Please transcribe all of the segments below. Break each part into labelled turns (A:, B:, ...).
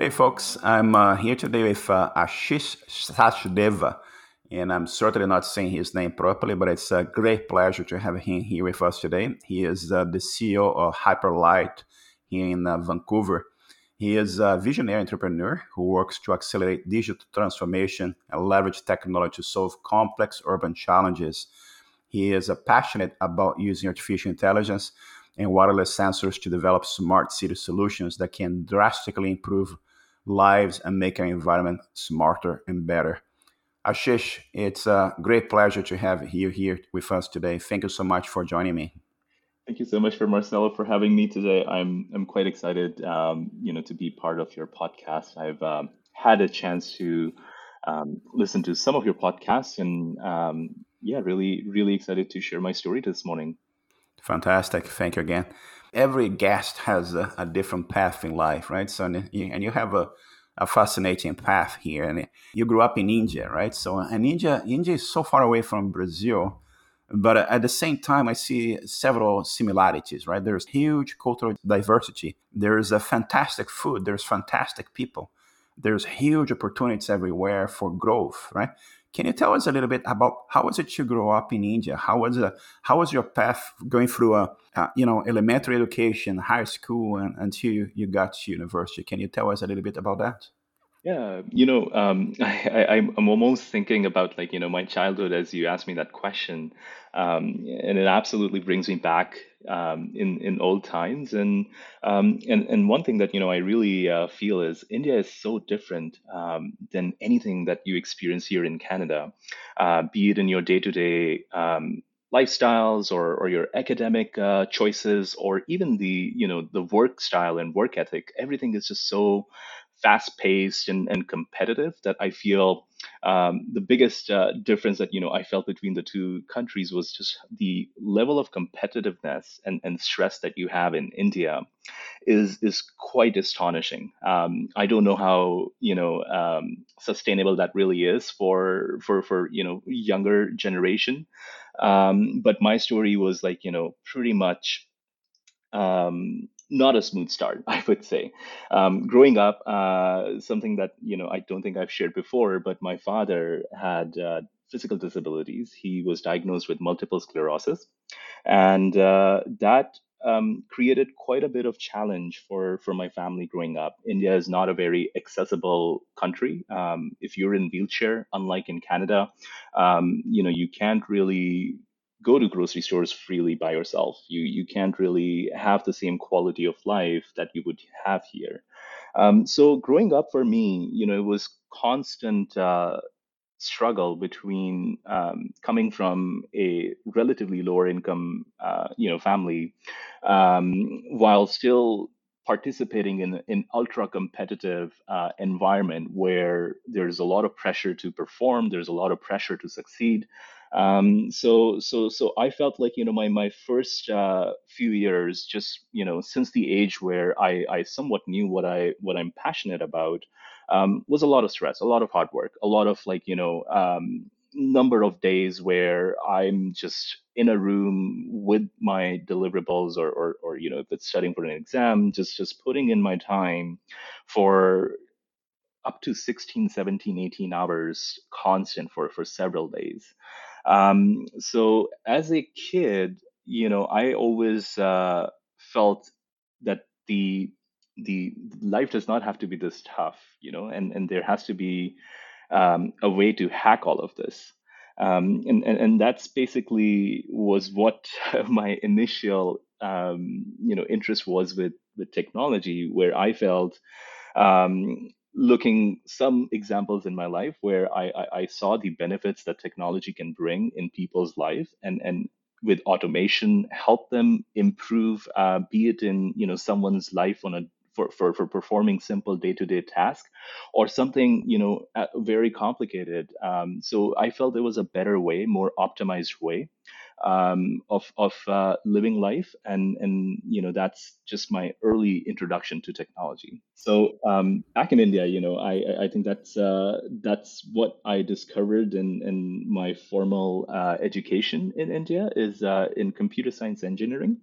A: Hey, folks, I'm uh, here today with uh, Ashish Sachdeva, and I'm certainly not saying his name properly, but it's a great pleasure to have him here with us today. He is uh, the CEO of Hyperlight here in uh, Vancouver. He is a visionary entrepreneur who works to accelerate digital transformation and leverage technology to solve complex urban challenges. He is uh, passionate about using artificial intelligence and wireless sensors to develop smart city solutions that can drastically improve lives and make our environment smarter and better. Ashish, it's a great pleasure to have you here with us today. Thank you so much for joining me.
B: Thank you so much for Marcelo for having me today. I'm I'm quite excited, um, you know, to be part of your podcast. I've um, had a chance to um, listen to some of your podcasts, and um, yeah, really really excited to share my story this morning.
A: Fantastic. Thank you again every guest has a, a, different path in life, right? So, and you have a, a fascinating path here. And you grew up in India, right? So, and India, India is so far away from Brazil, but at the same time, I see several similarities, right? There's huge cultural diversity. There's a fantastic food. There's fantastic people. There's huge opportunities everywhere for growth, right? Can you tell us a little bit about how was it to grow up in India? How was it, how was your path going through a, a you know elementary education, high school, and, until you, got to university? Can you tell us a little bit about that?
B: Yeah, you know, um, I, I'm almost thinking about like, you know, my childhood as you asked me that question. Um, and it absolutely brings me back um, in, in old times. And, um, and, and one thing that, you know, I really uh, feel is India is so different um, than anything that you experience here in Canada, uh, be it in your day-to-day um, lifestyles or, or your academic uh, choices or even the you know the work style and work ethic everything is just so fast paced and, and competitive that I feel um, the biggest uh, difference that you know I felt between the two countries was just the level of competitiveness and, and stress that you have in India is is quite astonishing. Um, I don't know how you know um, sustainable that really is for for for you know younger generation, um, but my story was like you know pretty much um, not a smooth start, I would say. Um, growing up, uh, something that you know I don't think I've shared before, but my father had uh, physical disabilities. He was diagnosed with multiple sclerosis, and uh, that um, created quite a bit of challenge for for my family growing up. India is not a very accessible country. Um, if you're in wheelchair, unlike in Canada, um, you know you can't really go to grocery stores freely by yourself. You you can't really have the same quality of life that you would have here. Um, so growing up for me, you know, it was constant uh, struggle between um, coming from a relatively lower income, uh, you know, family, um, while still participating in an ultra competitive uh, environment where there's a lot of pressure to perform, there's a lot of pressure to succeed. Um, so so so I felt like you know my my first uh, few years, just you know since the age where I I somewhat knew what I what I'm passionate about, um, was a lot of stress, a lot of hard work, a lot of like you know um, number of days where I'm just in a room with my deliverables or, or, or you know if it's studying for an exam just just putting in my time for up to 16 17 18 hours constant for for several days um, so as a kid, you know, I always uh, felt that the the life does not have to be this tough, you know, and and there has to be um, a way to hack all of this. Um, and, and and that's basically was what my initial um, you know interest was with with technology, where I felt um, looking some examples in my life where I, I, I, saw the benefits that technology can bring in people's life and and with automation help them improve uh, be it in you know someone's life on a for, for, for performing simple day-to-day tasks or something you know very complicated. Um, so i felt it was a better way more optimized way um, of of uh, living life, and and you know that's just my early introduction to technology. So um, back in India, you know, I I think that's uh, that's what I discovered in in my formal uh, education in India is uh, in computer science engineering.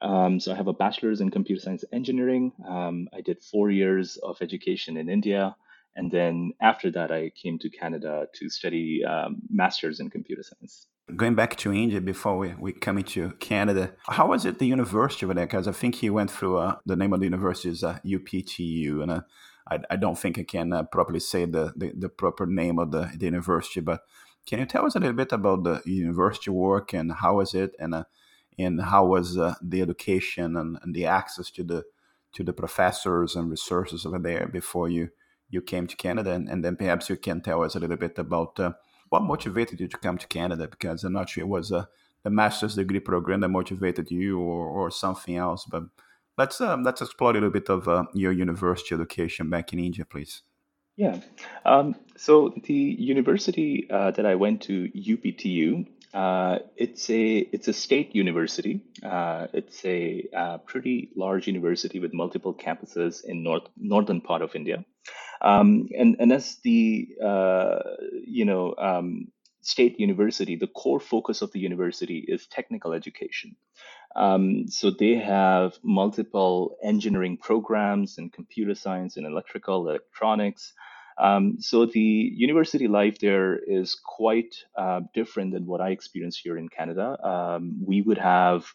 B: Um, so I have a bachelor's in computer science engineering. Um, I did four years of education in India. And then after that, I came to Canada to study um, master's in computer science.
A: Going back to India before we, we come into Canada, how was it the university over there? Because I think he went through uh, the name of the university is uh, UPTU, and uh, I, I, don't think I can uh, properly say the, the, the, proper name of the, the university. But can you tell us a little bit about the university work and how was it, and uh, and how was uh, the education and, and the access to the to the professors and resources over there before you you came to Canada, and, and then perhaps you can tell us a little bit about what motivated you to come to Canada? Because I'm not sure it was a the master's degree program that motivated you, or, or something else. But let's um, let's explore a little bit of uh, your university education back in India, please.
B: Yeah. Um, so the university uh, that I went to, UPTU, uh, it's a it's a state university. Uh, it's a uh, pretty large university with multiple campuses in north northern part of India. Um, and, and as the uh, you know um, state university, the core focus of the university is technical education. Um, so they have multiple engineering programs in computer science and electrical electronics. Um, so the university life there is quite uh, different than what I experienced here in Canada. Um, we would have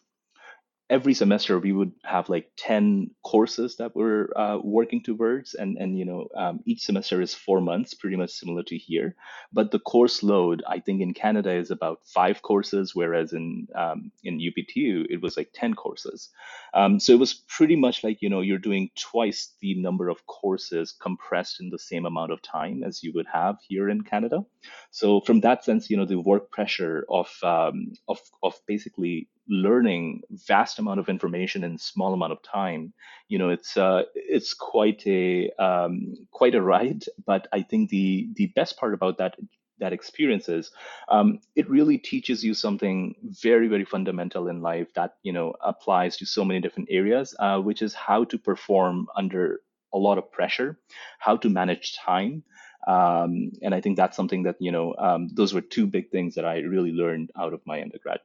B: every semester we would have like 10 courses that we're uh, working towards and and you know um, each semester is four months pretty much similar to here. But the course load i think in canada is about five courses whereas in um, in uptu it was like 10 courses. Um, so it was pretty much like you know you're doing twice the number of courses compressed in the same amount of time as you would have here in canada. So from that sense you know the work pressure of um, of of basically learning vast amount of information in small amount of time. You know it's uh, it's quite a um, quite a ride but i think the the best part about that that experience is um, it really teaches you something very very fundamental in life that you know applies to so many different areas uh, which is how to perform under a lot of pressure how to manage time um, and i think that's something that you know um, those were two big things that i really learned out of my undergrad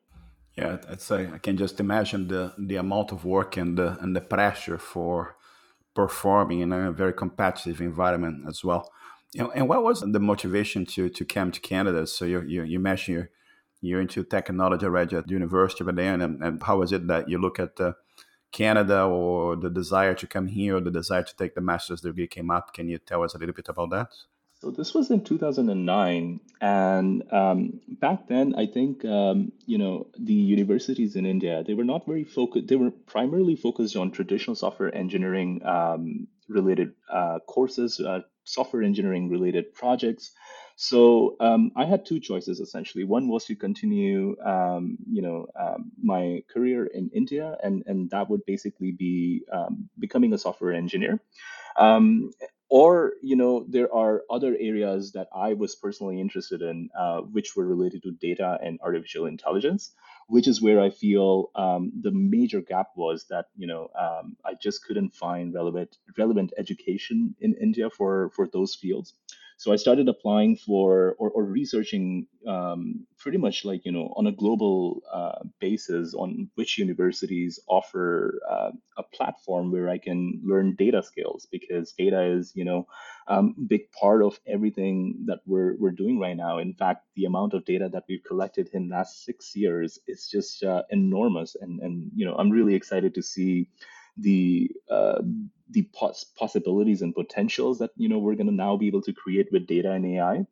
A: yeah, I'd say I can just imagine the the amount of work and the and the pressure for performing in a very competitive environment as well. Know, and what was the motivation to to come to Canada? So you you, you mentioned you're, you're into technology already at the university of there, and, and how was it that you look at uh, Canada or the desire to come here or the desire to take the master's degree came up? Can you tell us a little bit about that?
B: So this was in 2009, and um, back then, I think um, you know the universities in India they were not very focused. They were primarily focused on traditional software engineering um, related uh, courses, uh, software engineering related projects. So um, I had two choices essentially. One was to continue, um, you know, um, my career in India, and and that would basically be becoming a software engineer. Um, or you know there are other areas that i was personally interested in uh, which were related to data and artificial intelligence which is where i feel um, the major gap was that you know um, i just couldn't find relevant relevant education in india for for those fields so I started applying for or, or researching um, pretty much like, you know, on a global uh, basis on which universities offer uh, a platform where I can learn data skills because data is, you know, um, big part of everything that we're, we're doing right now. In fact, the amount of data that we've collected in last six years is just uh, enormous. And, and, you know, I'm really excited to see the uh, the pos- possibilities and potentials that you know we're going to now be able to create with data and AI.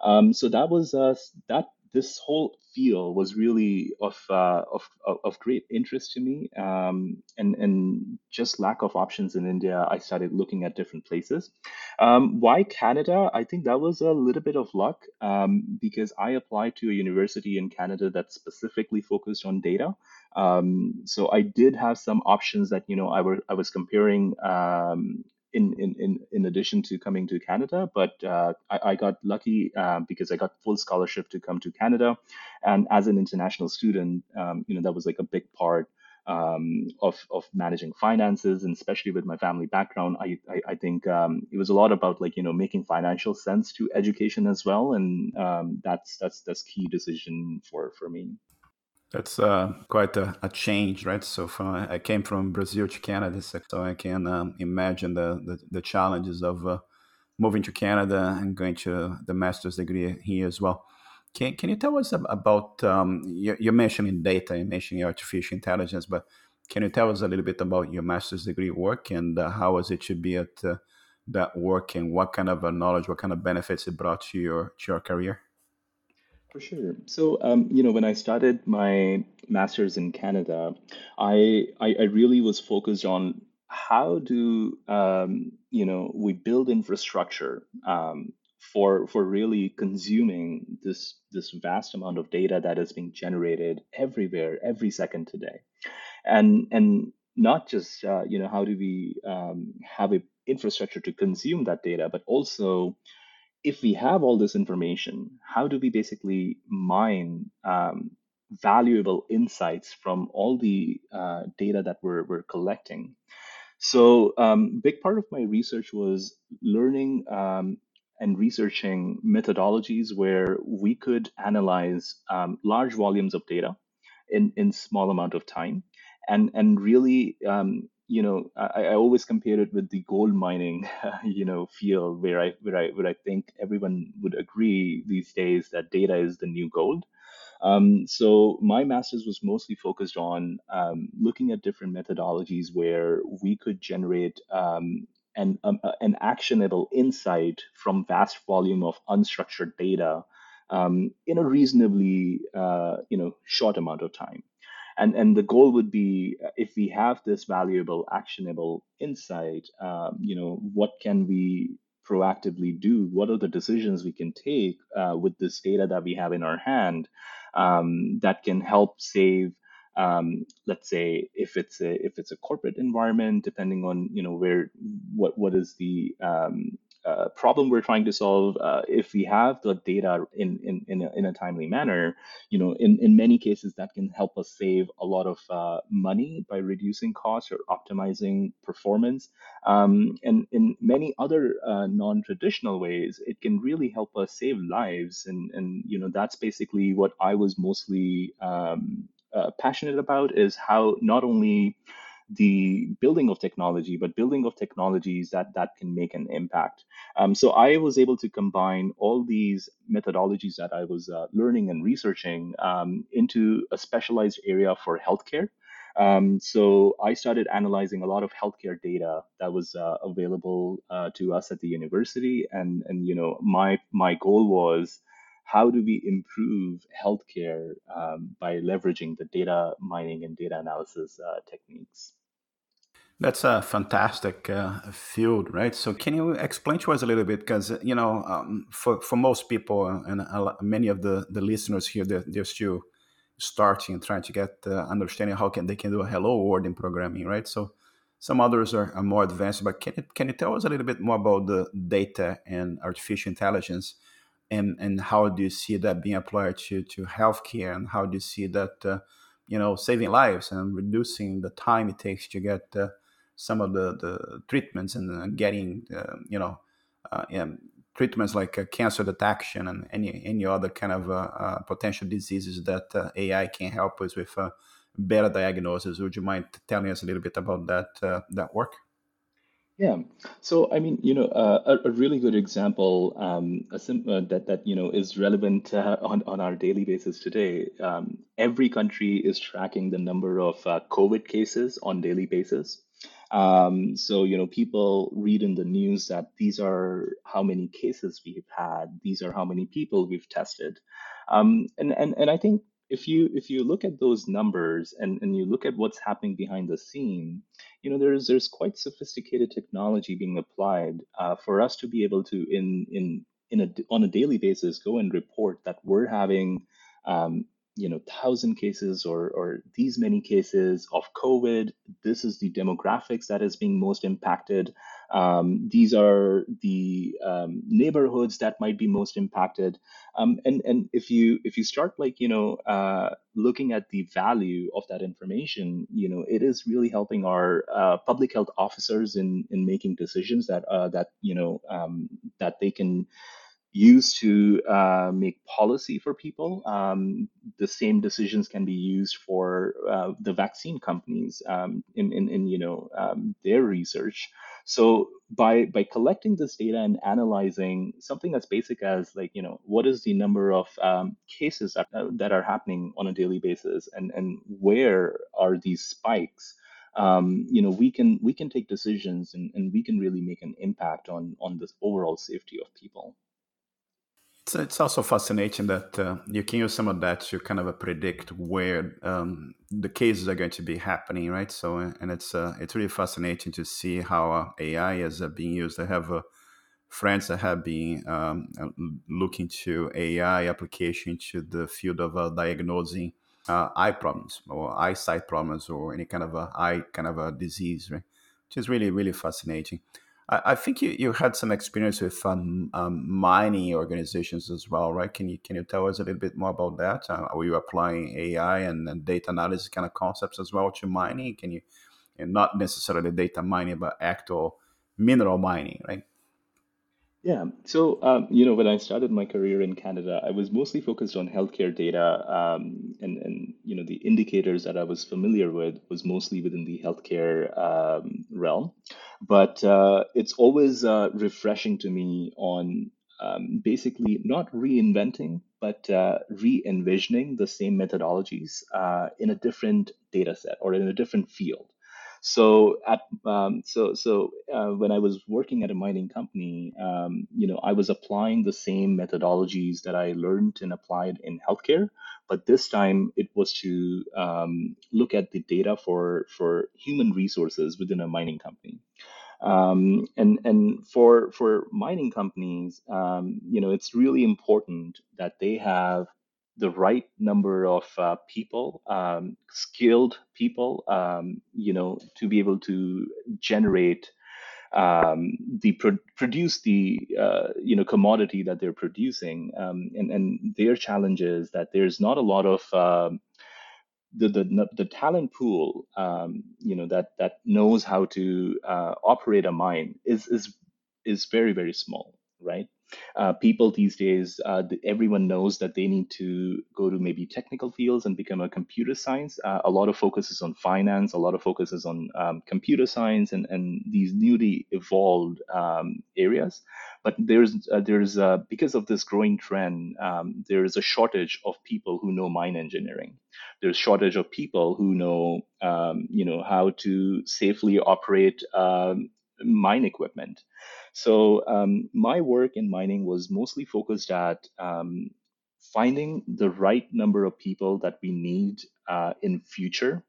B: Um, so that was uh, that this whole field was really of, uh, of, of great interest to me. Um, and, and just lack of options in India, I started looking at different places. Um, why Canada? I think that was a little bit of luck um, because I applied to a university in Canada that specifically focused on data. Um, so I did have some options that you know I were I was comparing um, in, in, in, in addition to coming to Canada, but uh, I, I, got lucky uh, because I got full scholarship to come to Canada, and as an international student, um, you know that was like a big part um, of of managing finances, and especially with my family background, I I, I think um, it was a lot about like you know making financial sense to education as well, and um, that's that's that's key decision for for me.
A: That's uh, quite a, a, change, right? So from, I came from Brazil to Canada, so I can um, imagine the, the, the, challenges of uh, moving to Canada and going to the master's degree here as well. Can, can you tell us about, um, you, you're mentioning data, you're mentioning artificial intelligence, but can you tell us a little bit about your master's degree work and uh, how was it to be at uh, that work and what kind of knowledge, what kind of benefits it brought to your, to your career?
B: For sure. So, um, you know, when I started my master's in Canada, I, I, I really was focused on how do um, you know we build infrastructure um, for for really consuming this this vast amount of data that is being generated everywhere every second today and and not just uh, you know how do we um, have a infrastructure to consume that data but also if we have all this information how do we basically mine um, valuable insights from all the uh, data that we're, we're collecting? So um, big part of my research was learning um, and researching methodologies where we could analyze um, large volumes of data in in small amount of time, and and really um, you know I, I always compare it with the gold mining you know field where I where I where I think everyone would agree these days that data is the new gold. Um, so my master's was mostly focused on um, looking at different methodologies where we could generate um, an, um, uh, an actionable insight from vast volume of unstructured data um, in a reasonably uh, you know short amount of time. And, and the goal would be uh, if we have this valuable actionable insight, um, you know, what can we proactively do? What are the decisions we can take uh, with this data that we have in our hand um, that can help save um, let's say if it's a if it's a corporate environment depending on you know where what what is the um, uh, problem we're trying to solve, uh, if we have the data in in in a, in a, timely manner, you know, in in many cases that can help us save a lot of uh, money by reducing costs or optimizing performance. Um, and in many other uh, non-traditional ways, it can really help us save lives. And and you know, that's basically what I was mostly um, uh, passionate about is how not only the building of technology, but building of technologies that that can make an impact. Um, so I was able to combine all these methodologies that I was uh, learning and researching um, into a specialized area for healthcare. Um, so I started analyzing a lot of healthcare data that was uh, available uh, to us at the university, and and you know my my goal was how do we improve healthcare um, by leveraging the data mining and data analysis uh, techniques?
A: That's a fantastic uh, field, right? So, can you explain to us a little bit? Because you know, um, for for most people and many of the the listeners here, they're, they're still starting and trying to get uh, understanding how can they can do a hello world in programming, right? So, some others are, are more advanced, but can you can you tell us a little bit more about the data and artificial intelligence? And and how do you see that being applied to to healthcare and how do you see that uh, you know saving lives and reducing the time it takes to get uh, some of the the treatments and uh, getting uh, you know uh, yeah, treatments like uh, cancer detection and any any other kind of potential diseases that AI can help us with better diagnosis. Would you mind telling us a little bit about that that work?
B: Yeah. So, I mean, you know, uh, a, a really good example um, a sim uh, that that you know is relevant uh, on on our daily basis today. Um, every country is tracking the number of uh, COVID cases on daily basis. Um, so, you know, people read in the news that these are how many cases we've had, these are how many people we've tested. Um, and and and I think if you if you look at those numbers and, and you look at what's happening behind the scene, you know there's there's quite sophisticated technology being applied uh, for us to be able to in in in a on a daily basis go and report that we're having um, you know thousand cases or or these many cases of covid this is the demographics that is being most impacted. Um, these are the um, neighborhoods that might be most impacted. Um, and and if you if you start like you know uh, looking at the value of that information you know it is really helping our uh, public health officers in in making decisions that uh, that you know um, that they can used to uh, make policy for people. Um, the same decisions can be used for uh, the vaccine companies um, in, in, in, you know um, their research. So by by collecting this data and analyzing something as basic as like you know what is the number of um, cases that, uh, that are happening on a daily basis and and where are these spikes um, you know we can we can take decisions and, and we can really make an impact on on the overall safety of people
A: it's, it's also fascinating that uh, you can use some of that to kind of predict where um, the cases are going to be happening, right? So, and it's uh, it's really fascinating to see how uh, AI is uh, being used. I have uh, friends that have been um, uh, looking to AI application to the field of diagnosing eye problems or eyesight problems or any kind of eye kind of a disease, right? Which is really really fascinating. I, I think you, you had some experience with um, um, mining organizations as well, right? Can you can you tell us a little bit more about that? Uh, are you applying AI and, and, data analysis kind of concepts as well to mining? Can you, and not necessarily data mining, but actual mineral mining, right?
B: Yeah. So, um, you know, when I started my career in Canada, I was mostly focused on healthcare data, um, and and you know, the indicators that I was familiar with was mostly within the healthcare um, realm. But uh, it's always uh, refreshing to me on um, basically not reinventing, but uh, re-envisioning the same methodologies uh, in a different data set or in a different field. So at um, so so uh, when I was working at a mining company, um, you know, I was applying the same methodologies that I learned and applied in healthcare, but this time it was to um, look at the data for for human resources within a mining company. Um, and and for for mining companies, um, you know, it's really important that they have the right number of uh, people, um, skilled people, um, you know, to be able to generate um, the pro- produce the uh, you know commodity that they're producing, um, and and their challenge is that there's not a lot of um, the, the the talent pool, um, you know, that that knows how to uh, operate a mine is is is very very small, right? Uh, people these days, uh, everyone knows that they need to go to maybe technical fields and become a computer science. Uh, a lot of focus is on finance, a lot of focus is on um, computer science and, and these newly evolved um, areas. But there's uh, there's uh, because of this growing trend, um, there is a shortage of people who know mine engineering. There's shortage of people who know um, you know how to safely operate um, mine equipment. So um, my work in mining was mostly focused at um, finding the right number of people that we need uh, in future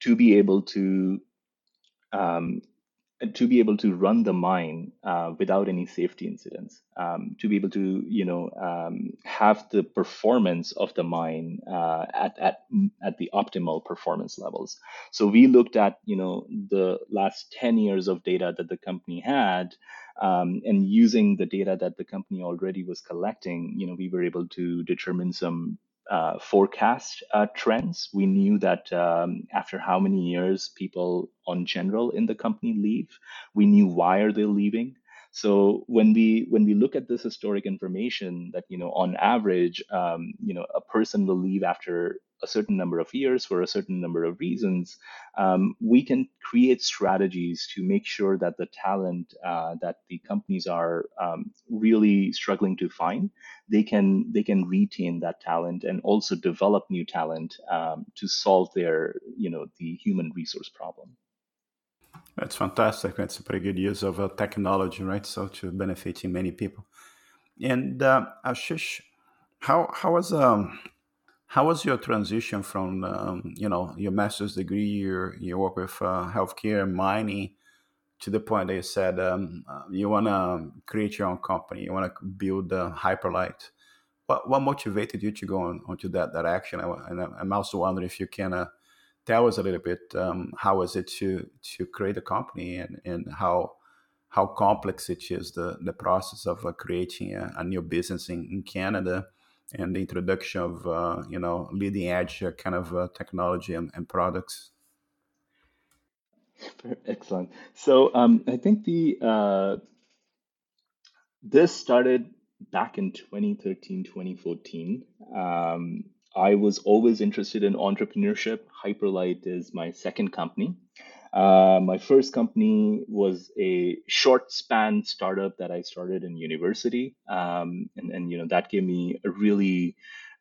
B: to be able to um, to be able to run the mine uh, without any safety incidents, um, to be able to you know um, have the performance of the mine uh, at at at the optimal performance levels. So we looked at you know the last ten years of data that the company had, um, and using the data that the company already was collecting, you know we were able to determine some uh, forecast uh, trends. We knew that um, after how many years people on general in the company leave, we knew why are they leaving. So when we when we look at this historic information, that you know on average, um, you know a person will leave after a certain number of years for a certain number of reasons, um, we can create strategies to make sure that the talent uh, that the companies are um, really struggling to find, they can they can retain that talent and also develop new talent um, to solve their you know the human resource problem.
A: That's fantastic. That's a pretty good use of uh, technology, right? So to benefiting many people. And uh, Ashish, how how was um how was your transition from um, you know your master's degree, your you work with uh, healthcare, mining, to the point that you said um, uh, you want to create your own company, you want to build uh, Hyperlight. What what motivated you to go on, onto that direction? And I'm also wondering if you can uh, tell us a little bit um, how was it to to create a company and, and how how complex it is the the process of uh, creating a, a, new business in, in Canada and the introduction of uh, you know leading edge uh, kind of uh, technology and, and, products.
B: Excellent. So um, I think the uh, this started back in 2013, 2014. Um, I was always interested in entrepreneurship. Hyperlight is my second company. Uh, my first company was a short span startup that I started in university, um, and and you know that gave me a really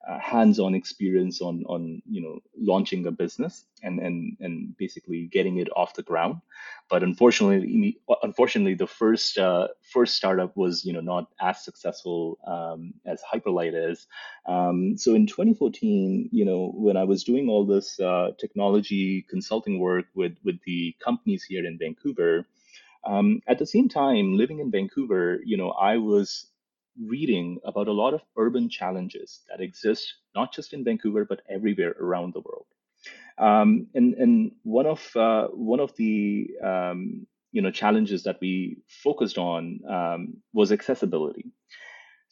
B: uh, hands-on experience on on you know launching a business and and and basically getting it off the ground. But unfortunately unfortunately the first uh, first startup was you know not as successful um, as hyperlight is. Um, so in 2014 you know when i was doing all this uh, technology consulting work with with the companies here in vancouver um, at the same time living in vancouver you know i was reading about a lot of urban challenges that exist not just in Vancouver but everywhere around the world. Um, and and one of uh, one of the um, you know challenges that we focused on um, was accessibility.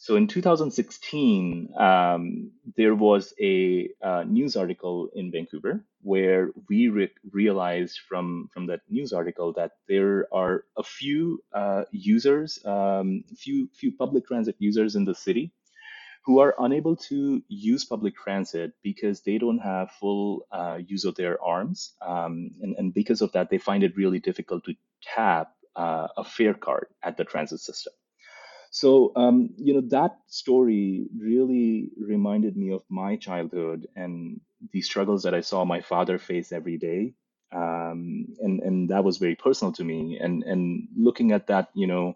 B: So in 2016, um, there was a uh, news article in Vancouver where we re- realized from from that news article that there are a few uh, users, um, few few public transit users in the city who are unable to use public transit because they don't have full uh, use of their arms, um, and, and because of that, they find it really difficult to tap uh, a fare card at the transit system. So, um, you know, that story really reminded me of my childhood and the struggles that I saw my father face every day. Um, and, and that was very personal to me. And, and looking at that, you know,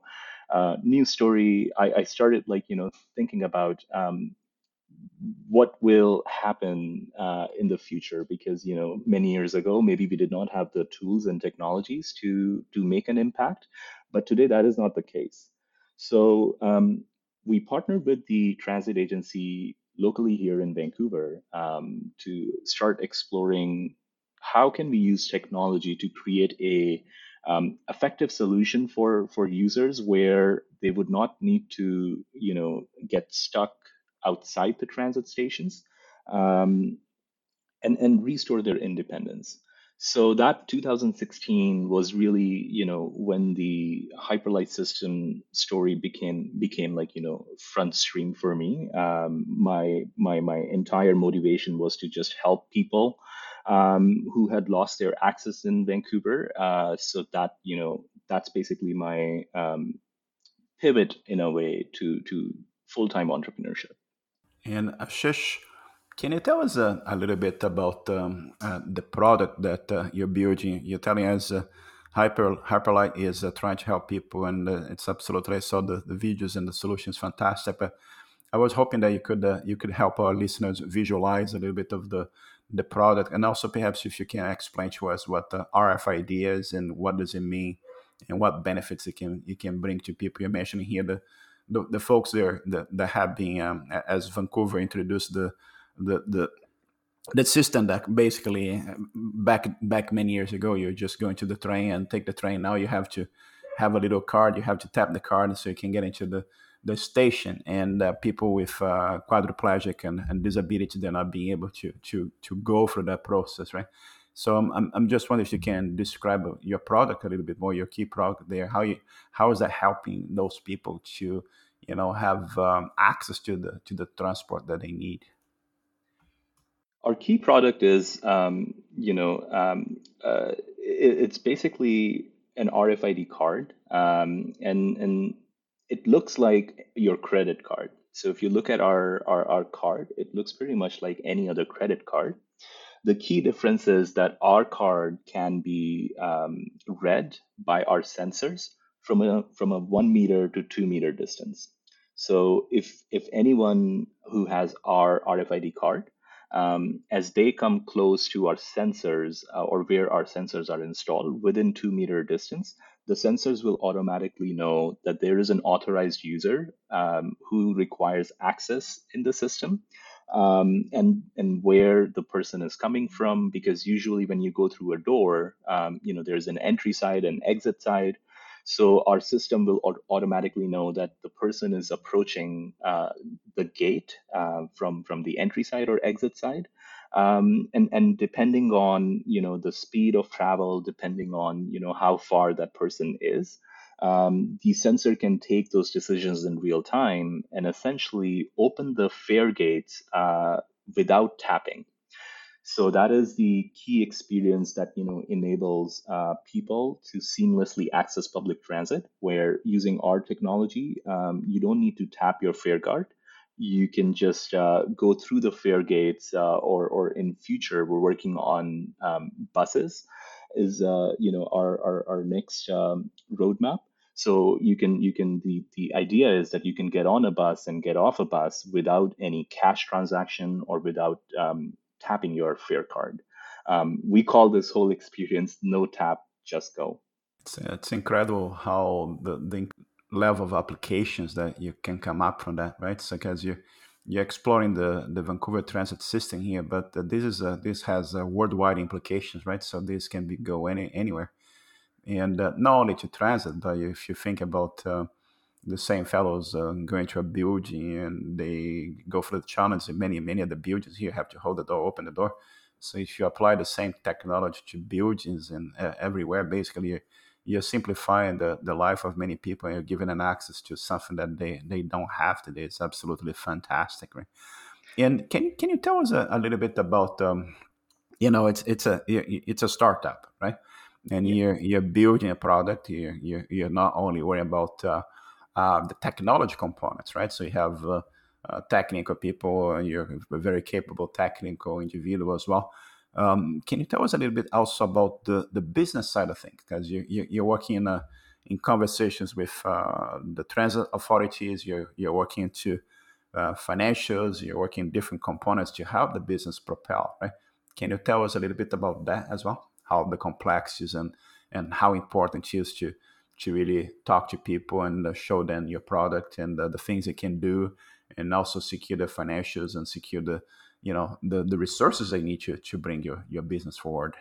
B: uh, story, I, I started like, you know, thinking about um, what will happen uh, in the future because you know many years ago maybe we did not have the tools and technologies to to make an impact but today that is not the case so um, we partnered with the transit agency locally here in Vancouver um, to start exploring how can we use technology to create a um, effective solution for for users where they would not need to you know get stuck outside the transit stations um, and and restore their independence so that 2016 was really, you know, when the Hyperlight system story became became like, you know, front stream for me. Um, my my my entire motivation was to just help people um, who had lost their access in Vancouver. Uh, so that you know, that's basically my um, pivot in a way to to full time entrepreneurship.
A: And Ashish, can you tell us uh, a little bit about um, uh, the product that uh, you're building? You're telling us uh, Hyper Hyperlight is uh, trying to help people, and uh, it's absolutely. I saw the, the videos and the solutions fantastic. But I was hoping that you could you could help our listeners visualize a little bit of the the product, and also perhaps if you can explain to us what RFID is and what does it mean, and what benefits it can it can bring to people. You're mentioning here the the, the folks there that, that have been um, as Vancouver introduced the the the that system that basically back back many years ago you're just going to the train and take the train. Now you have to have a little card you have to tap the card so you can get into the the station. And uh, people with uh, quadriplegic and, and disability they're not being able to to to go through that process right? So I'm, I'm, just wondering if you can describe your product a little bit more your key product there. How you how is that helping those people to you know have um, access to the to the transport that they need
B: our key product is, um, you know, um, uh, it, it's basically an RFID card, um, and and it looks like your credit card. So if you look at our, our our card, it looks pretty much like any other credit card. The key difference is that our card can be um, read by our sensors from a from a one meter to two meter distance. So if if anyone who has our RFID card um, as they come close to our sensors uh, or where our sensors are installed within two meter distance, the sensors will automatically know that there is an authorized user um, who requires access in the system um, and and where the person is coming from because usually when you go through a door um, you know there's an entry side and exit side so our system will automatically know that the person is approaching uh, the gate uh, from from the entry side or exit side. Um, and and depending on you know the speed of travel, depending on you know how far that person is, um, the sensor can take those decisions in real time and essentially open the fare gates uh, without tapping. So that is the key experience that you know enables uh, people to seamlessly access public transit. Where using our technology, um, you don't need to tap your fare card. You can just uh, go through the fare gates, uh, or or in future we're working on um, buses. Is uh, you know our our, our next um, roadmap. So you can you can the the idea is that you can get on a bus and get off a bus without any cash transaction or without um, tapping your fare card. Um, we call this whole experience no tap, just go.
A: It's, it's incredible how the, the level of applications that you can come up from that, right? So because you you're exploring the, the Vancouver transit system here, but this is a, this has worldwide implications, right? So this can be go any anywhere, and uh, not only to transit, but if you think about uh, the same fellows uh, going to a building and they go through the challenge. And many, many of the buildings here have to hold the door, open the door. So if you apply the same technology to buildings and uh, everywhere, basically you're, you're, simplifying the, the life of many people and you're giving them access to something that they, they don't have today. It's absolutely fantastic, right? And can can you tell us a, a little bit about um, you know it's it's a it's a startup, right? And yeah. you're you're building a product. You're you're, you're not only worrying about uh, uh, the technology components, right? So you have uh, uh, technical people, and you're a very capable technical individual as well. Um, can you tell us a little bit also about the, the business side of things? Because you, you, are working in, a, in conversations with uh, the transit authorities, you're, you're working into uh, financials, you're working different components to help the business propel, right? Can you tell us a little bit about that as well? How the complexities and, and how important it is to to really talk to people and uh, show them your product and uh, the things it can do and also secure the financials and secure the you know the, the resources they need to, to bring your, your business forward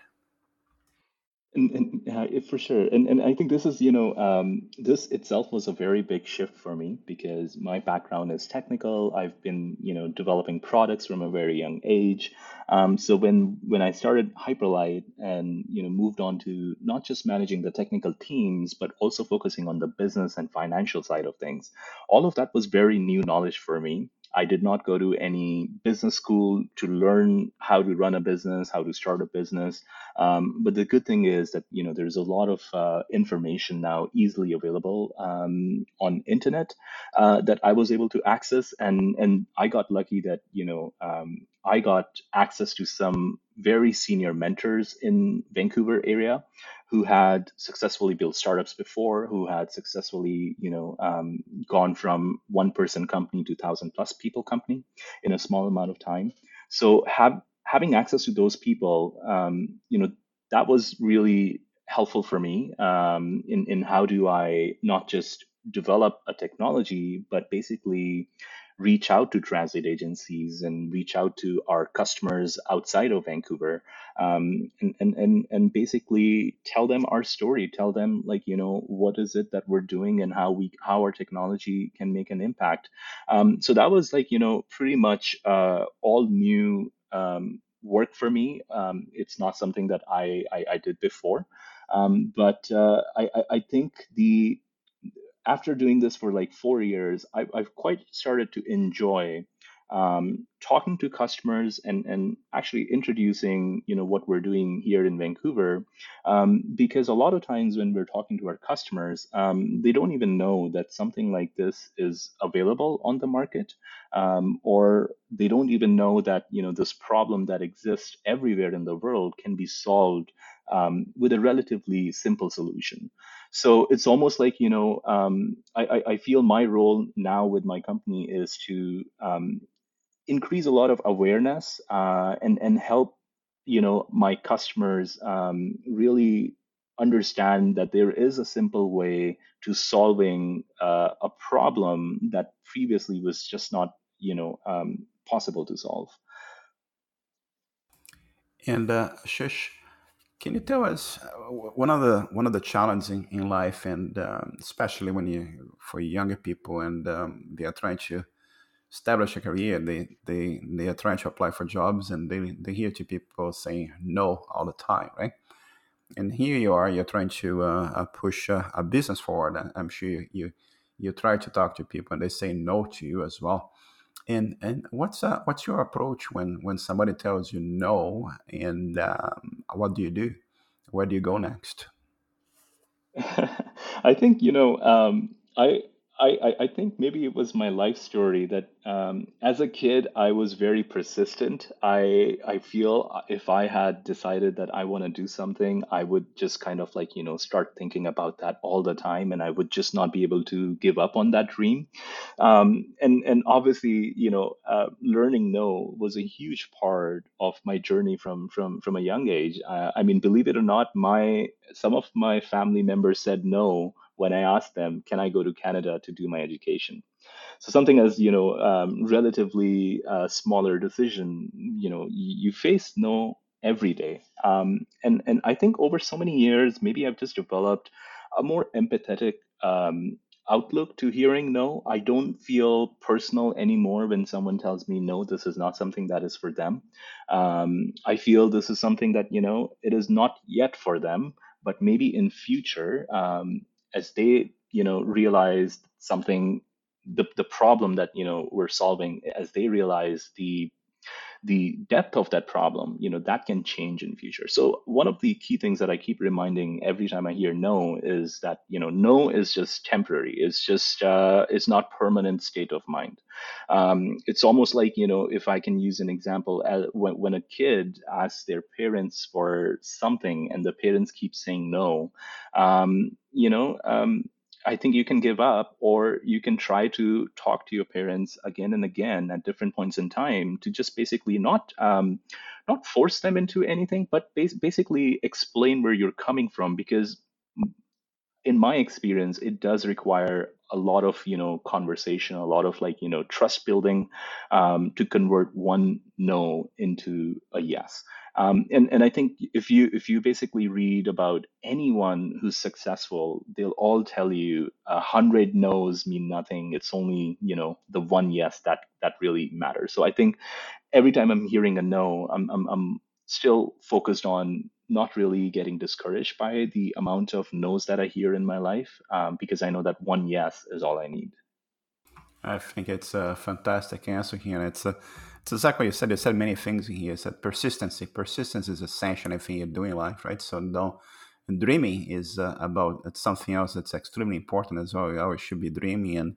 B: and, and uh, for sure, and and I think this is you know um, this itself was a very big shift for me because my background is technical. I've been you know developing products from a very young age. Um, so when when I started Hyperlight and you know moved on to not just managing the technical teams but also focusing on the business and financial side of things, all of that was very new knowledge for me. I did not go to any business school to learn how to run a business, how to start a business. Um, but the good thing is that you know there's a lot of uh, information now easily available um, on internet uh, that I was able to access, and and I got lucky that you know um, I got access to some very senior mentors in Vancouver area who had successfully built startups before, who had successfully, you know, um, gone from one person company to thousand plus people company in a small amount of time. So have, having access to those people, um, you know, that was really helpful for me um, in in how do I not just develop a technology, but basically reach out to transit agencies and reach out to our customers outside of Vancouver um, and, and, and, and basically tell them our story, tell them like, you know, what is it that we're doing and how we, how our technology can make an impact. Um, so that was like, you know, pretty much uh, all new um, work for me. Um, it's not something that I, I, I did before. Um, but uh, I, I think the after doing this for like four years, I, I've quite started to enjoy um, talking to customers and and actually introducing you know what we're doing here in Vancouver, um, because a lot of times when we're talking to our customers, um, they don't even know that something like this is available on the market, um, or they don't even know that you know this problem that exists everywhere in the world can be solved um, with a relatively simple solution. So it's almost like you know um, I, I feel my role now with my company is to um, increase a lot of awareness uh, and and help you know my customers um, really understand that there is a simple way to solving uh, a problem that previously was just not you know um, possible to solve.
A: And uh, Shish, can you tell us uh, one of the one of the challenges in, life, and um, especially when you for younger people, and um, they are trying to establish a career, they they they are trying to apply for jobs, and they they hear to people saying no all the time, right? and here you are, you're trying to uh, uh push a business forward. I'm sure you, you, you try to talk to people and they say no to you as well. And and what's uh, what's your approach when when somebody tells you no, and um, what do you do? Where do you go next?
B: I think you know um, I I, I, think maybe it was my life story that um, as a kid I was very persistent. I I feel if I had decided that I want to do something, I would just kind of like you know start thinking about that all the time, and I would just not be able to give up on that dream. Um, and and obviously you know uh, learning no was a huge part of my journey from from from a young age. Uh, I mean, believe it or not, my some of my family members said no when I asked them, "Can I go to Canada to do my education?" So something as you know, um, relatively uh, smaller decision, you know, you, face no every day, um, and and I think over so many years, maybe I've just developed a more empathetic um, outlook to hearing no. I don't feel personal anymore when someone tells me no, this is not something that is for them. Um, I feel this is something that you know it is not yet for them, but maybe in future um, as they you know realize something the, the problem that you know we're solving as they realize the the depth of that problem you know that can change in future. So one of the key things that i keep reminding every time i hear no is that you know no is just temporary. It's just uh, it's not permanent state of mind. Um, it's almost like you know if i can use an example uh, when, when a kid asks their parents for something and the parents keep saying no um, you know um, I think you can give up, or you can try to talk to your parents again and again at different points in time to just basically not um, not force them into anything, but bas- basically explain where you're coming from. Because in my experience, it does require a lot of you know conversation, a lot of like you know trust building um, to convert one no into a yes. Um, and and I think if you if you basically read about anyone who's successful, they'll all tell you a hundred no's mean nothing. It's only you know the one yes that that really matters. So I think every time I'm hearing a no, I'm I'm, I'm still focused on not really getting discouraged by the amount of no's that I hear in my life um, because I know that one yes is all I need.
A: I think it's a fantastic answer here. It's a it's exactly what you said. You said many things here. You said persistency. Persistence is essential if you're doing life, right? So don't. Dreaming is uh, about it's something else that's extremely important as well. You always should be dreaming and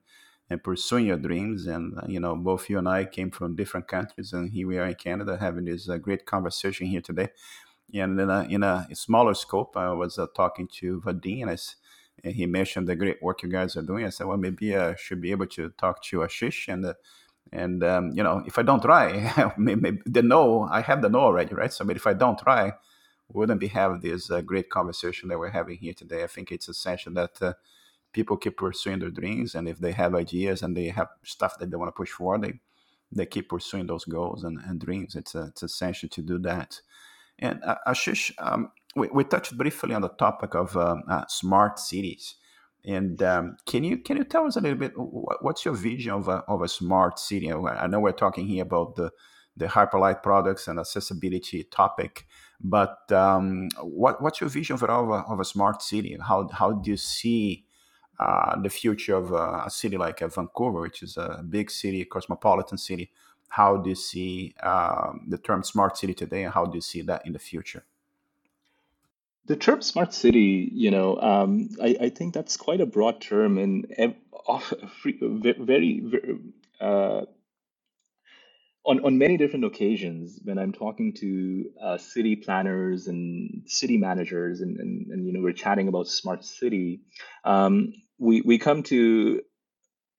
A: and pursuing your dreams. And uh, you know, both you and I came from different countries, and here we are in Canada having this uh, great conversation here today. And in a, in a smaller scope, I was uh, talking to Vadim, and, he mentioned the great work you guys are doing. I said, well, maybe I should be able to talk to Ashish and uh, and um, you know, if I don't try, the no, I have the no already, right? So, but if I don't try, wouldn't be have this uh, great conversation that we're having here today. I think it's essential that uh, people keep pursuing their dreams, and if they have ideas and they have stuff that they want to push forward, they they keep pursuing those goals and, and dreams. It's uh, it's essential to do that. And uh, Ashish, um, we, we touched briefly on the topic of uh, uh, smart cities. And um, can you can you tell us a little bit what's your vision of a, of a smart city? I know we're talking here about the the hyperlight products and accessibility topic, but um, what what's your vision of a, of a smart city? How how do you see uh, the future of a, a city like uh, Vancouver, which is a big city, a cosmopolitan city? How do you see um, the term smart city today, and how do you see that in the future?
B: The term smart city, you know, um, I, I think that's quite a broad term and very, very uh, on, on many different occasions when I'm talking to uh, city planners and city managers and, and, and, you know, we're chatting about smart city, um, we, we come to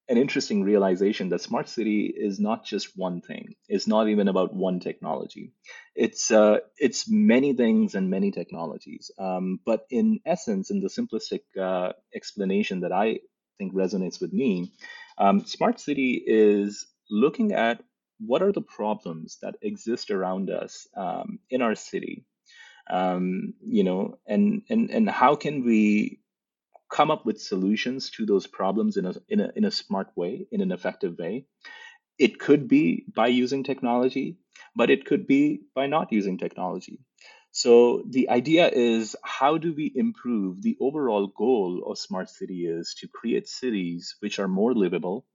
B: an interesting realization that smart city is not just one thing. It's not even about one technology. It's uh, it's many things and many technologies. Um, but in essence, in the simplistic uh, explanation that I think resonates with me, um, smart city is looking at what are the problems that exist around us um, in our city, um, you know, and and and how can we come up with solutions to those problems in a, in a, in a smart way, in an effective way. It could be by using technology, but it could be by not using technology. So the idea is how do we improve the overall goal of smart city is to create cities which are more livable,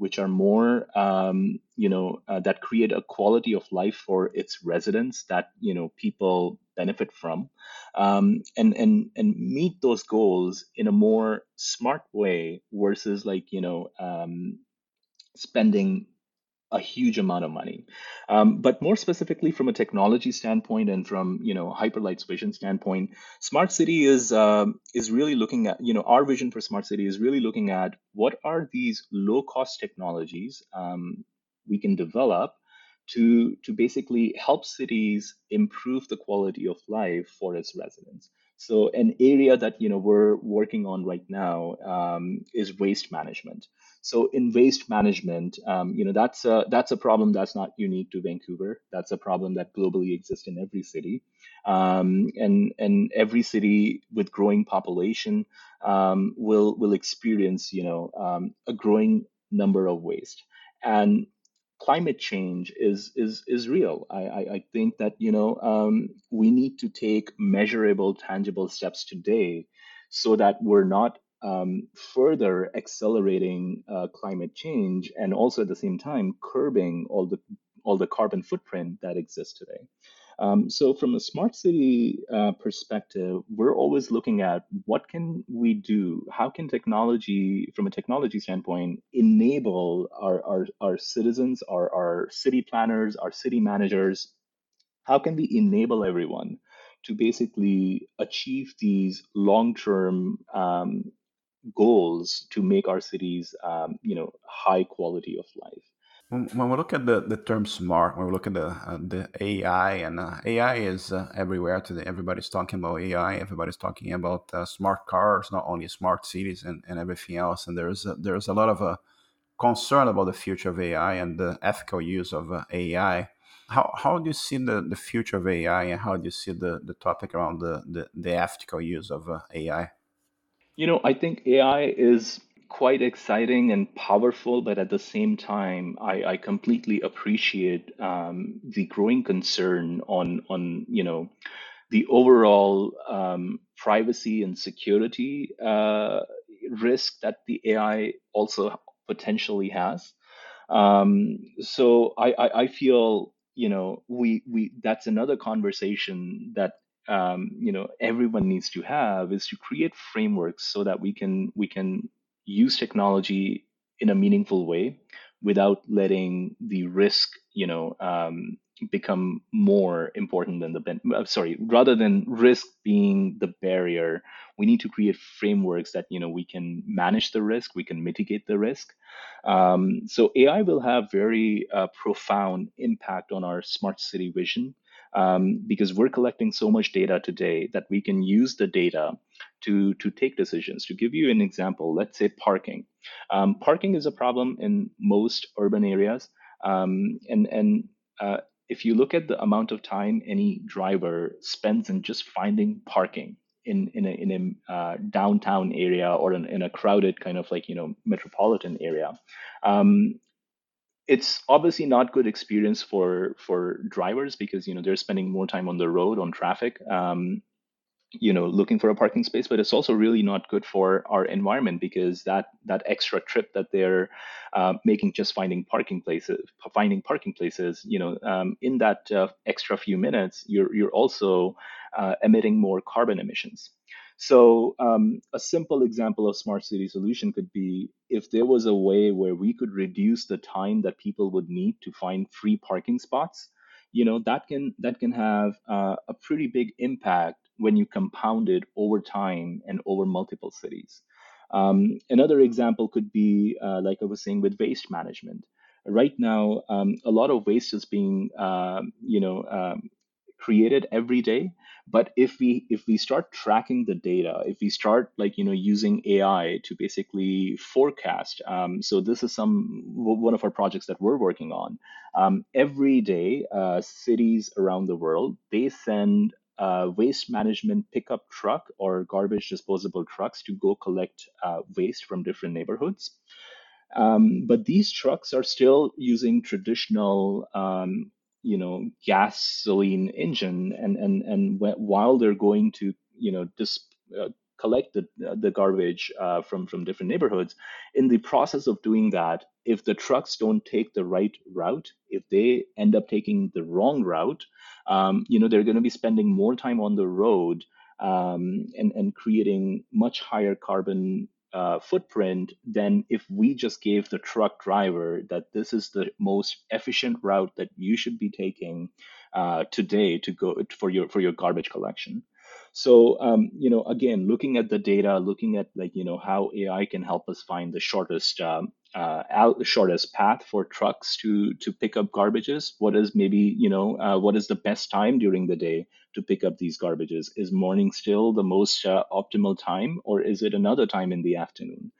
B: which are more um, you know uh, that create a quality of life for its residents that you know people benefit from, um, and and and meet those goals in a more smart way versus like you know um, spending a huge amount of money. Um, but more specifically, from a technology standpoint and from you know Hyperlight's vision standpoint, smart city is um, is really looking at you know our vision for smart city is really looking at what are these low cost technologies um, we can develop to to basically help cities improve the quality of life for its residents. So an area that you know we're working on right now um, is waste management. So in waste management, um, you know that's a that's a problem that's not unique to Vancouver. That's a problem that globally exists in every city, um, and and every city with growing population um, will will experience you know um, a growing number of waste. And climate change is is is real. I, I, I think that you know um, we need to take measurable, tangible steps today, so that we're not um, further accelerating uh, climate change, and also at the same time curbing all the all the carbon footprint that exists today. Um, so from a smart city uh, perspective, we're always looking at what can we do? How can technology, from a technology standpoint, enable our, our, our citizens, our, our city planners, our city managers? How can we enable everyone to basically achieve these long-term um, goals to make our cities, um, you know, high quality of life?
A: When, we look at the, the term smart, when we look at the uh, the AI, and uh, AI is uh, everywhere today. Everybody's talking about AI. Everybody's talking about uh, smart cars, not only smart cities and, and everything else. And there's a, there's a lot of uh, concern about the future of AI and the ethical use of uh, AI. How, how do you see the, the future of AI, and how do you see the, the topic around the, the, the ethical use of AI?
B: You know, I think AI is quite exciting and powerful, but at the same time, I, I completely appreciate um, the growing concern on on you know the overall um, privacy and security uh, risk that the AI also potentially has. Um, so I, I, I feel you know we we that's another conversation that um, you know everyone needs to have is to create frameworks so that we can we can use technology in a meaningful way without letting the risk, you know, um, become more important than the ben- uh, sorry rather than risk being the barrier we need to create frameworks that you know we can manage the risk we can mitigate the risk. Um, so ai will have very uh, profound impact on our smart city vision um, because we're collecting so much data today that we can use the data to, to take decisions. To give you an example, let's say parking. Um, parking is a problem in most urban areas. Um, and and uh, if you look at the amount of time any driver spends in just finding parking in in a, in a uh, downtown area or in, in, a crowded kind of like you know metropolitan area, um, it's obviously not good experience for for drivers because you know they're spending more time on the road on traffic um, you know looking for a parking space but it's also really not good for our environment because that that extra trip that they're uh, making just finding parking places finding parking places you know um, in that uh, extra few minutes you're you're also uh, emitting more carbon emissions so um, a simple example of smart city solution could be if there was a way where we could reduce the time that people would need to find free parking spots, you know that can that can have uh, a pretty big impact when you compound it over time and over multiple cities. Um, another example could be uh, like I was saying with waste management. Right now, um, a lot of waste is being, uh, you know, um, created every day but if we if we start tracking the data if we start like you know using ai to basically forecast um, so this is some one of our projects that we're working on um, every day uh, cities around the world they send waste management pickup truck or garbage disposable trucks to go collect uh, waste from different neighborhoods. Um, but these trucks are still using traditional um, you know gasoline engine and and and while they're going to you know dis, uh, collect the, the garbage uh, from from different neighborhoods in the process of doing that if the trucks don't take the right route if they end up taking the wrong route um, you know they're going to be spending more time on the road um, and and creating much higher carbon uh, footprint than if we just gave the truck driver that this is the most efficient route that you should be taking uh, today to go for your for your garbage collection. So um, you know, again, looking at the data, looking at like you know how AI can help us find the shortest um, uh, out shortest path for trucks to to pick up garbages. What is maybe you know uh, what is the best time during the day to pick up these garbages? Is morning still the most uh, optimal time, or is it another time in the afternoon?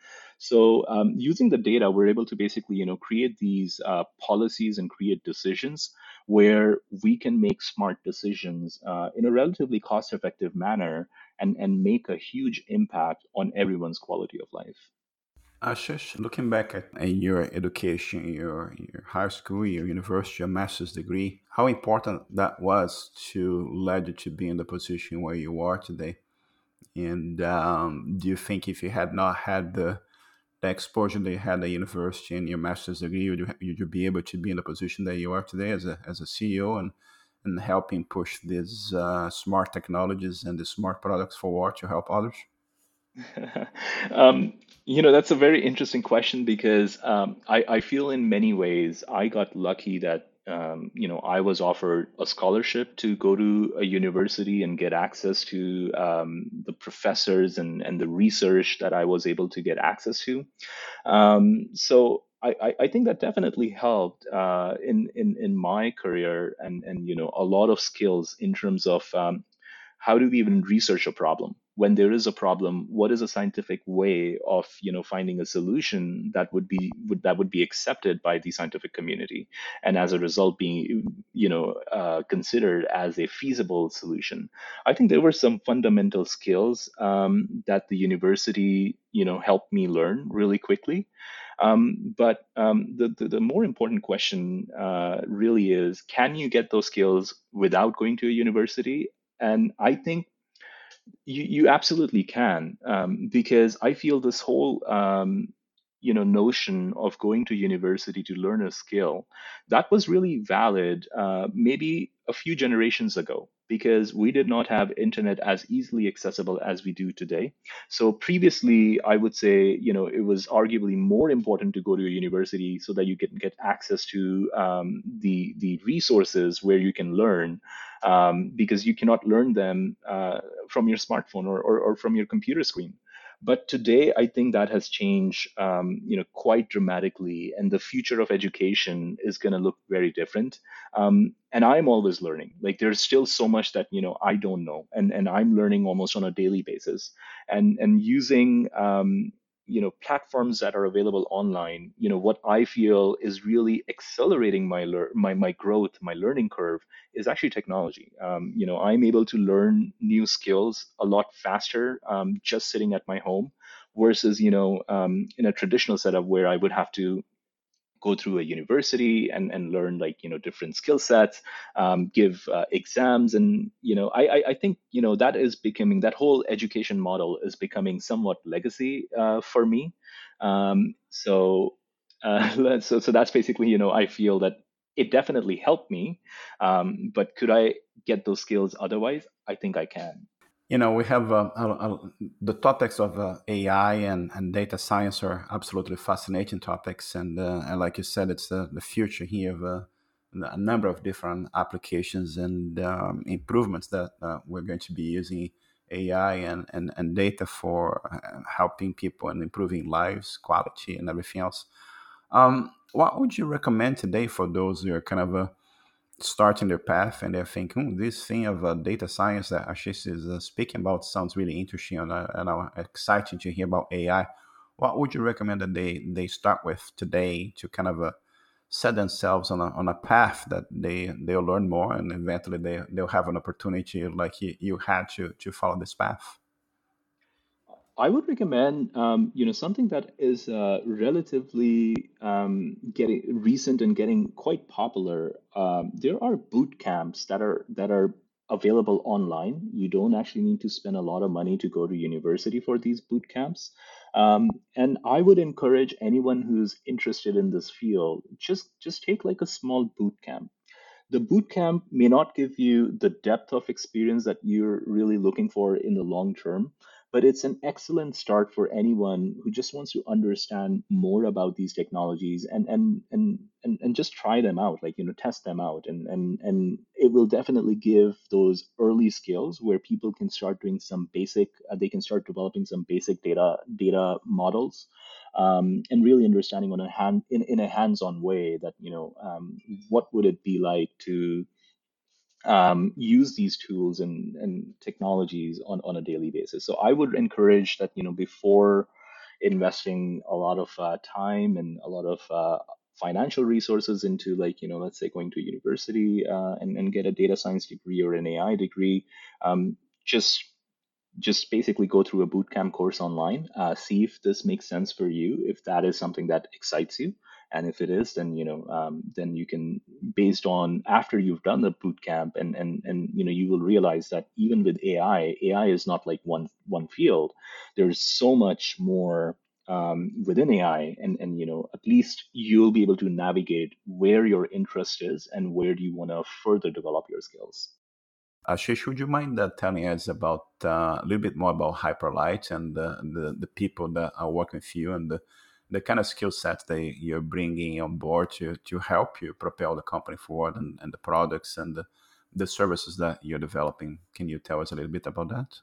B: So um, using the data, we're able to basically you know create these uh, policies and create decisions where we can make smart decisions uh, in a relatively cost-effective manner and and make a huge impact on everyone's quality of life.
A: Ashish, looking back at, your education, your, your high school, your university, your master's degree, how important that was to lead you to be in the position where you are today? And um, do you think if you had not had the, the exposure that you had at university and your master's degree, would you, would you be able to be in the position that you are today as a, as a CEO and, and helping push these uh, smart technologies and the smart products forward to help others?
B: um, you know, that's a very interesting question because um, I, I feel in many ways I got lucky that um, you know I was offered a scholarship to go to a university and get access to um, the professors and, and the research that I was able to get access to. Um, so I, I think that definitely helped uh, in, in in my career and and you know a lot of skills in terms of um, how do we even research a problem when there is a problem what is a scientific way of you know finding a solution that would be would that would be accepted by the scientific community? And as a result being you know uh, considered as a feasible solution. I think there were some fundamental skills um, that the university you know helped me learn really quickly. Um, but um, the, the, the more important question uh, really is can you get those skills without going to a university? And I think you, you absolutely can um, because I feel this whole um, you know notion of going to university to learn a skill that was really valid uh, maybe a few generations ago because we did not have internet as easily accessible as we do today. So previously i would say you know it was arguably more important to go to a university so that you can get access to um, the the resources where you can learn um, because you cannot learn them uh, from your smartphone or, or, or from your computer screen but today, I think that has changed, um, you know, quite dramatically, and the future of education is going to look very different. Um, and I'm always learning. Like there's still so much that you know I don't know, and and I'm learning almost on a daily basis. And and using um, you know platforms that are available online you know what i feel is really accelerating my lear- my my growth my learning curve is actually technology. Um, you know i'm able to learn new skills a lot faster um, just sitting at my home versus you know um, in a traditional setup where i would have to go through a university and, and learn like you know different skill sets um, give uh, exams. And you know I, I think you know that is becoming that whole education model is becoming somewhat legacy uh, for me. Um, so uh, so so that's basically you know I feel that it definitely helped me. Um, but could I get those skills otherwise? I think I can
A: you know we have uh, uh, the topics of uh, ai and, and data science are absolutely fascinating topics. And, uh, and like you said it's the, the future here of uh, a number of different applications and um, improvements that uh, we're going to be using ai and, and, and data for helping people and improving lives quality and everything else. Um, what would you recommend today for those who are kind of starting their path and they're thinking, hmm, this thing of uh, data science that Ashish is uh, speaking about sounds really interesting and, uh, and uh, exciting to hear about AI. What would you recommend that they, they start with today to kind of uh, set themselves on a, on a path that they, they'll learn more and eventually they, they'll have an opportunity like you, you had to, to follow this path?
B: I would recommend, um, you know, something that is uh, relatively um, getting recent and getting quite popular. Um, there are boot camps that are that are available online. You don't actually need to spend a lot of money to go to university for these boot camps. Um, and I would encourage anyone who's interested in this field just just take like a small boot camp the bootcamp may not give you the depth of experience that you're really looking for in the long term, but it's an excellent start for anyone who just wants to understand more about these technologies and and and and, and just try them out, like you know, test them out, and and and it will definitely give those early skills where people can start doing some basic, uh, they can start developing some basic data data models um, and really understanding on a hand in, in a hands-on way that you know um, what would it be like to um, use these tools and, and technologies on, on a daily basis. So I would encourage that you know before investing a lot of uh, time and a lot of uh, financial resources into like you know let's say going to university uh, and, and get a data science degree or an AI degree, um, just just basically go through a bootcamp course online, uh, see if this makes sense for you, if that is something that excites you, and if it is, then you know, um, then you can, based on after you've done the bootcamp, and and and you know, you will realize that even with AI, AI is not like one one field. There's so much more um, within AI, and and you know, at least you'll be able to navigate where your interest is and where do you want to further develop your skills.
A: Ashish, would you mind uh, telling us about uh, a little bit more about Hyperlight and the, the, the people that are working with you and the, the kind of skill sets that you're bringing on board to, to help you propel the company forward and, and the products and the, the services that you're developing. Can you tell us a little bit about that?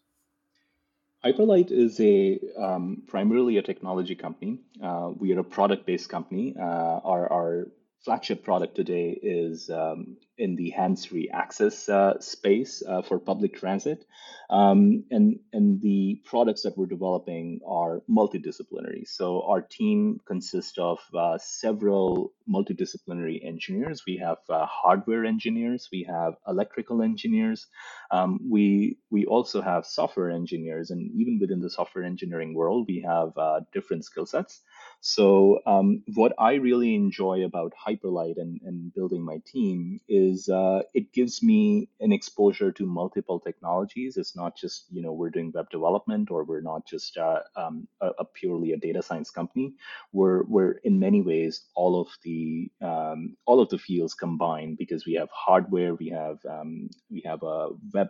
B: Hyperlight is a um, primarily a technology company. Uh, we are a product-based company. Uh, our, our flagship product today is um, in the hands-free access uh, space uh, for public transit, um, and and the products that we're developing are multidisciplinary. So our team consists of uh, several multidisciplinary engineers. We have uh, hardware engineers, we have electrical engineers, um, we we also have software engineers, and even within the software engineering world, we have uh, different skill sets. So um, what I really enjoy about Hyperlight and, and building my team is uh, it gives me an exposure to multiple technologies. It's not just you know we're doing web development or we're not just uh, um, a, a, purely a data science company. We're we're in many ways all of the um, all of the fields combined because we have hardware, we have um, we have a web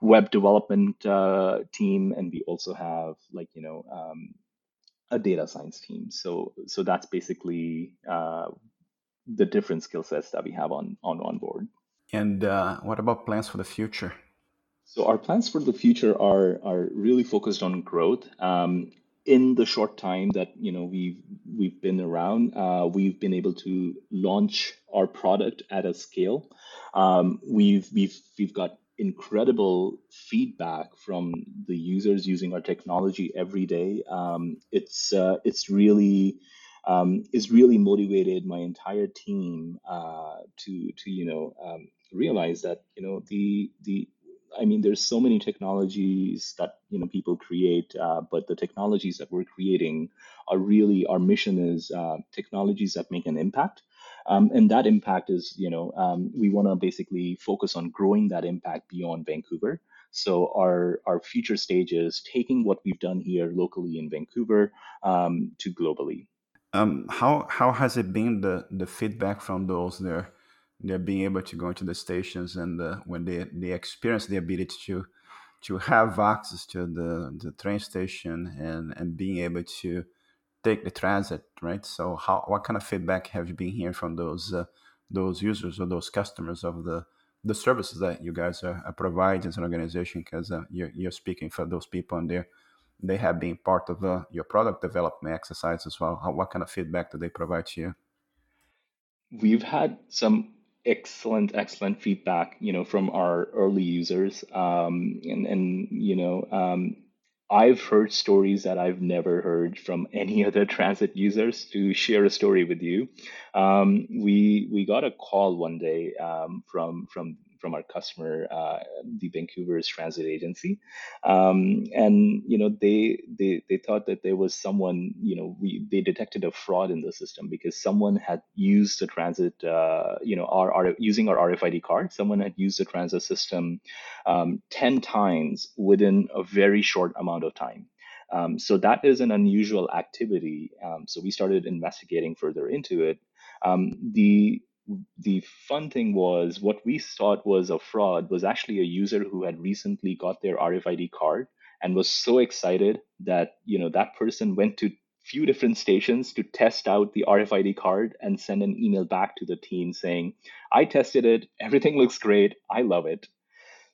B: web development uh, team, and we also have like you know um, a data science team. So so that's basically uh, the different skill sets that we have on on on board.
A: And uh, what about plans for the future?
B: So our plans for the future are are really focused on growth. Um, in the short time that you know we've we've been around, uh, we've been able to launch our product at a scale. Um, we've we've we've got incredible feedback from the users using our technology every day. Um, it's uh, it's really um, is really motivated my entire team uh, to to you know um, realize that you know the the I mean there's so many technologies that you know people create, uh, but the technologies that we're creating are really our mission is uh, technologies that make an impact. Um, and that impact is, you know, um, we want to basically focus on growing that impact beyond Vancouver. So our our future stage is taking what we've done here locally in Vancouver um, to globally.
A: Um, how how has it been the the feedback from those there? They're being able to go into the stations and uh, when they they experience the ability to to have access to the the train station and and being able to take the transit, right? So, how what kind of feedback have you been hearing from those uh, those users or those customers of the the services that you guys are, are providing as an organization? Because uh, you're, you're speaking for those people, and they they have been part of uh, your product development exercise as well. How, what kind of feedback do they provide to you?
B: We've had some excellent excellent feedback you know from our early users um, and and you know um, I've heard stories that I've never heard from any other transit users. To share a story with you, um, we we got a call one day um, from from from our customer, uh, the Vancouver's transit agency, um, and you know they they they thought that there was someone you know we they detected a fraud in the system because someone had used the transit uh, you know our, our using our RFID card, someone had used the transit system um, ten times within a very short amount of time. Um, so that is an unusual activity. Um, so we started investigating further into it. Um, the the fun thing was what we thought was a fraud was actually a user who had recently got their RFID card and was so excited that you know that person went to few different stations to test out the RFID card and send an email back to the team saying, I tested it, everything looks great, I love it.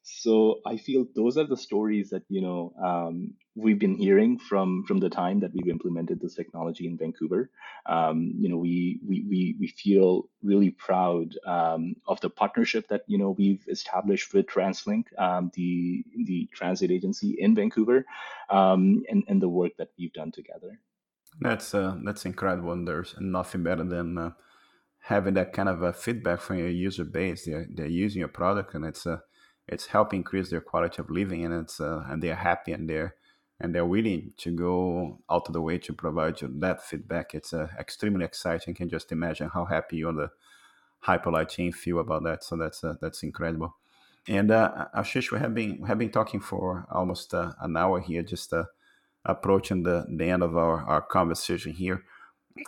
B: So I feel those are the stories that you know um, we've been hearing from from the time that we've implemented this technology in Vancouver. Um, you know, we we we we feel really proud um, of the partnership that you know we've established with TransLink, um, the the transit agency in Vancouver, um, and and the work that we've done together.
A: That's uh, that's incredible, and there's nothing better than. Uh, having that kind of a feedback from your user base, they're, they're using your product, and it's a it's helping increase their quality of living, and it's uh, and they're happy and they're and they're willing to go out of the way to provide you that feedback. It's uh, extremely exciting. can just imagine how happy you and the Hyperlight team feel about that. So that's uh, that's incredible. And uh, Ashish, we have been we have been talking for almost uh, an hour here, just uh, approaching the, the end of our, our conversation here.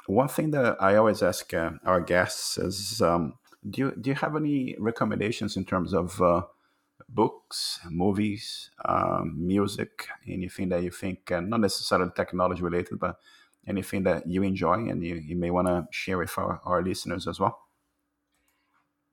A: One thing that I always ask uh, our guests is, um, do you do you have any recommendations in terms of books, movies, um, music, anything that you think, uh, not necessarily technology related, but anything that you enjoy and you, you may want to share with our, our listeners as well?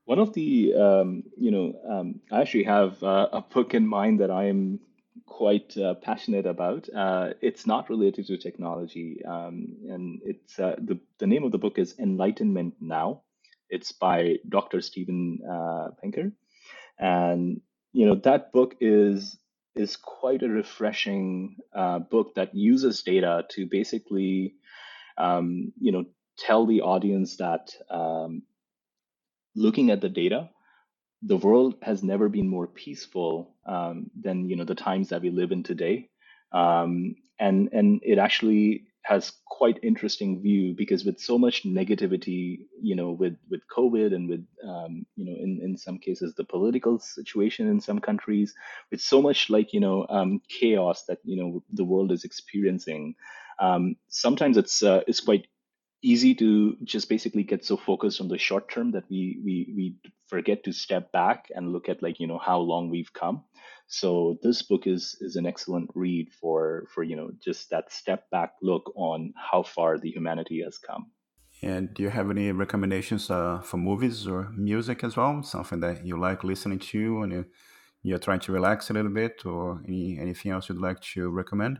B: One of the, um, you know, um, I actually have uh, a book in mind that I am quite uh, passionate about. Uh, it's not related to technology, um, and it's uh, the the name of the book is Enlightenment Now. It's by Dr. Steven uh, Pinker, and you know that book is is quite a refreshing uh, book that uses data to basically um, you know tell the audience that um, looking at the data the world has never been more peaceful um, than you know the times that we live in today. Um, and and it actually has quite interesting view because with so much negativity, you know, with with COVID and with um, you know, in in some cases the political situation in some countries, with so much like you know um, chaos that you know the world is experiencing, um, sometimes it's uh, it's quite easy to just basically get so focused on the short term that we we we forget to step back and look at like you know how long we've come so this book is is an excellent read for for you know just that step back look on how far the humanity has come.
A: And do you have any recommendations uh, for movies or music as well? Something that you like listening to and you, you're trying to relax a little bit or any anything else you'd like to recommend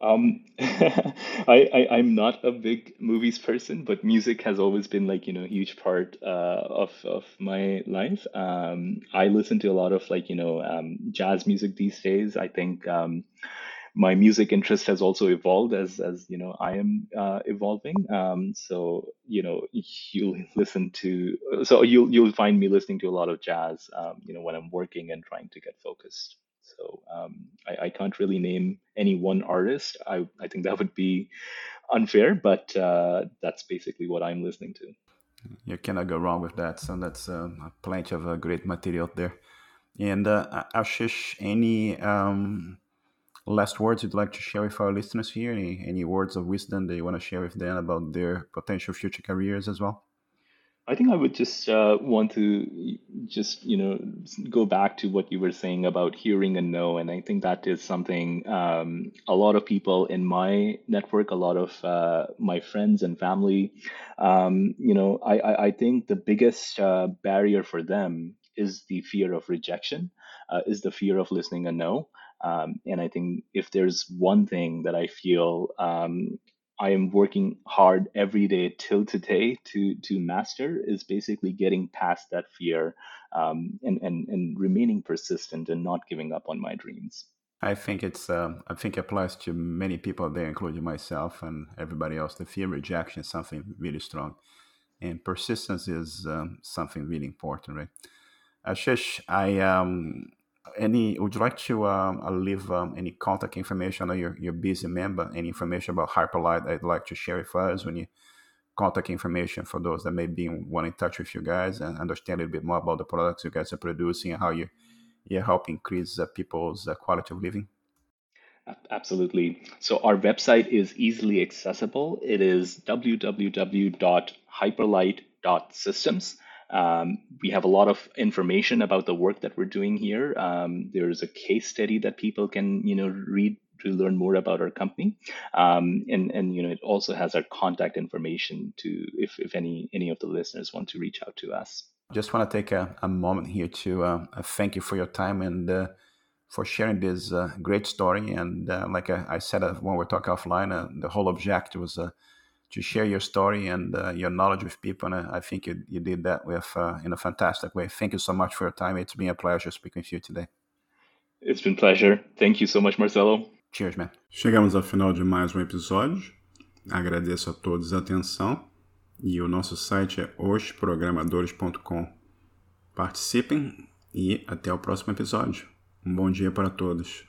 B: um, I, I am not a big movies person, but music has always been like you know a huge part uh, of of my life. Um, I listen to a lot of like you know um, jazz music these days. I think um, my music interest has also evolved as as you know I am uh, evolving. Um, so you know you'll listen to so you'll you'll find me listening to a lot of jazz. Um, you know when I'm working and trying to get focused. So um, I, I, can't really name any one artist. I, I think that would be unfair, but uh, that's basically what I'm listening to.
A: You cannot go wrong with that. So that's uh, plenty of uh, great material there. And uh, Ashish, any um, last words you'd like to share with our listeners here? Any, any words of wisdom that you want to share with them about their potential future careers as well?
B: I think I would just uh, want to just you know go back to what you were saying about hearing a no, and I think that is something um, a lot of people in my network, a lot of uh, my friends and family, um, you know, I, I, I think the biggest uh, barrier for them is the fear of rejection, uh, is the fear of listening a no. Um, and I think if there's one thing that I feel um, I am working hard every day till today to to master is basically getting past that fear um, and, and and remaining persistent and not giving up on my dreams.
A: I think it's um, I think it applies to many people there, including myself and everybody else. The fear rejection is something really strong, and persistence is um, something really important, right? Ashish, I um, any would you like to um, uh, leave um, any contact information? I know you're, you're busy member. Any information about Hyperlight I'd like to share with us when you contact information for those that may be want in touch with you guys and understand a little bit more about the products you guys are producing and how you you help increase uh, people's uh, quality of living.
B: Absolutely. So our website is easily accessible. It is www.hyperlight.systems. Um, we have a lot of information about the work that we're doing here. Um, there's a case study that people can, you know, read to learn more about our company, um, and and you know, it also has our contact information to if if any any of the listeners want to reach out to us.
A: Just want to take a, a moment here to uh, thank you for your time and uh, for sharing this uh, great story. And uh, like I, I said uh, when we talking offline, uh, the whole object was to share your story and uh, your knowledge with people. And I think you, you did that with uh, in a fantastic way. Thank you so much for your time. It's been a pleasure speaking with you today.
B: It's been pleasure. Thank you so much, Marcelo.
A: Cheers, man.
C: Chegamos ao final de mais um episódio. Agradeço a todos a atenção e o nosso site é osprogramadores.com. Participem e até o próximo episódio. Um bom dia para todos.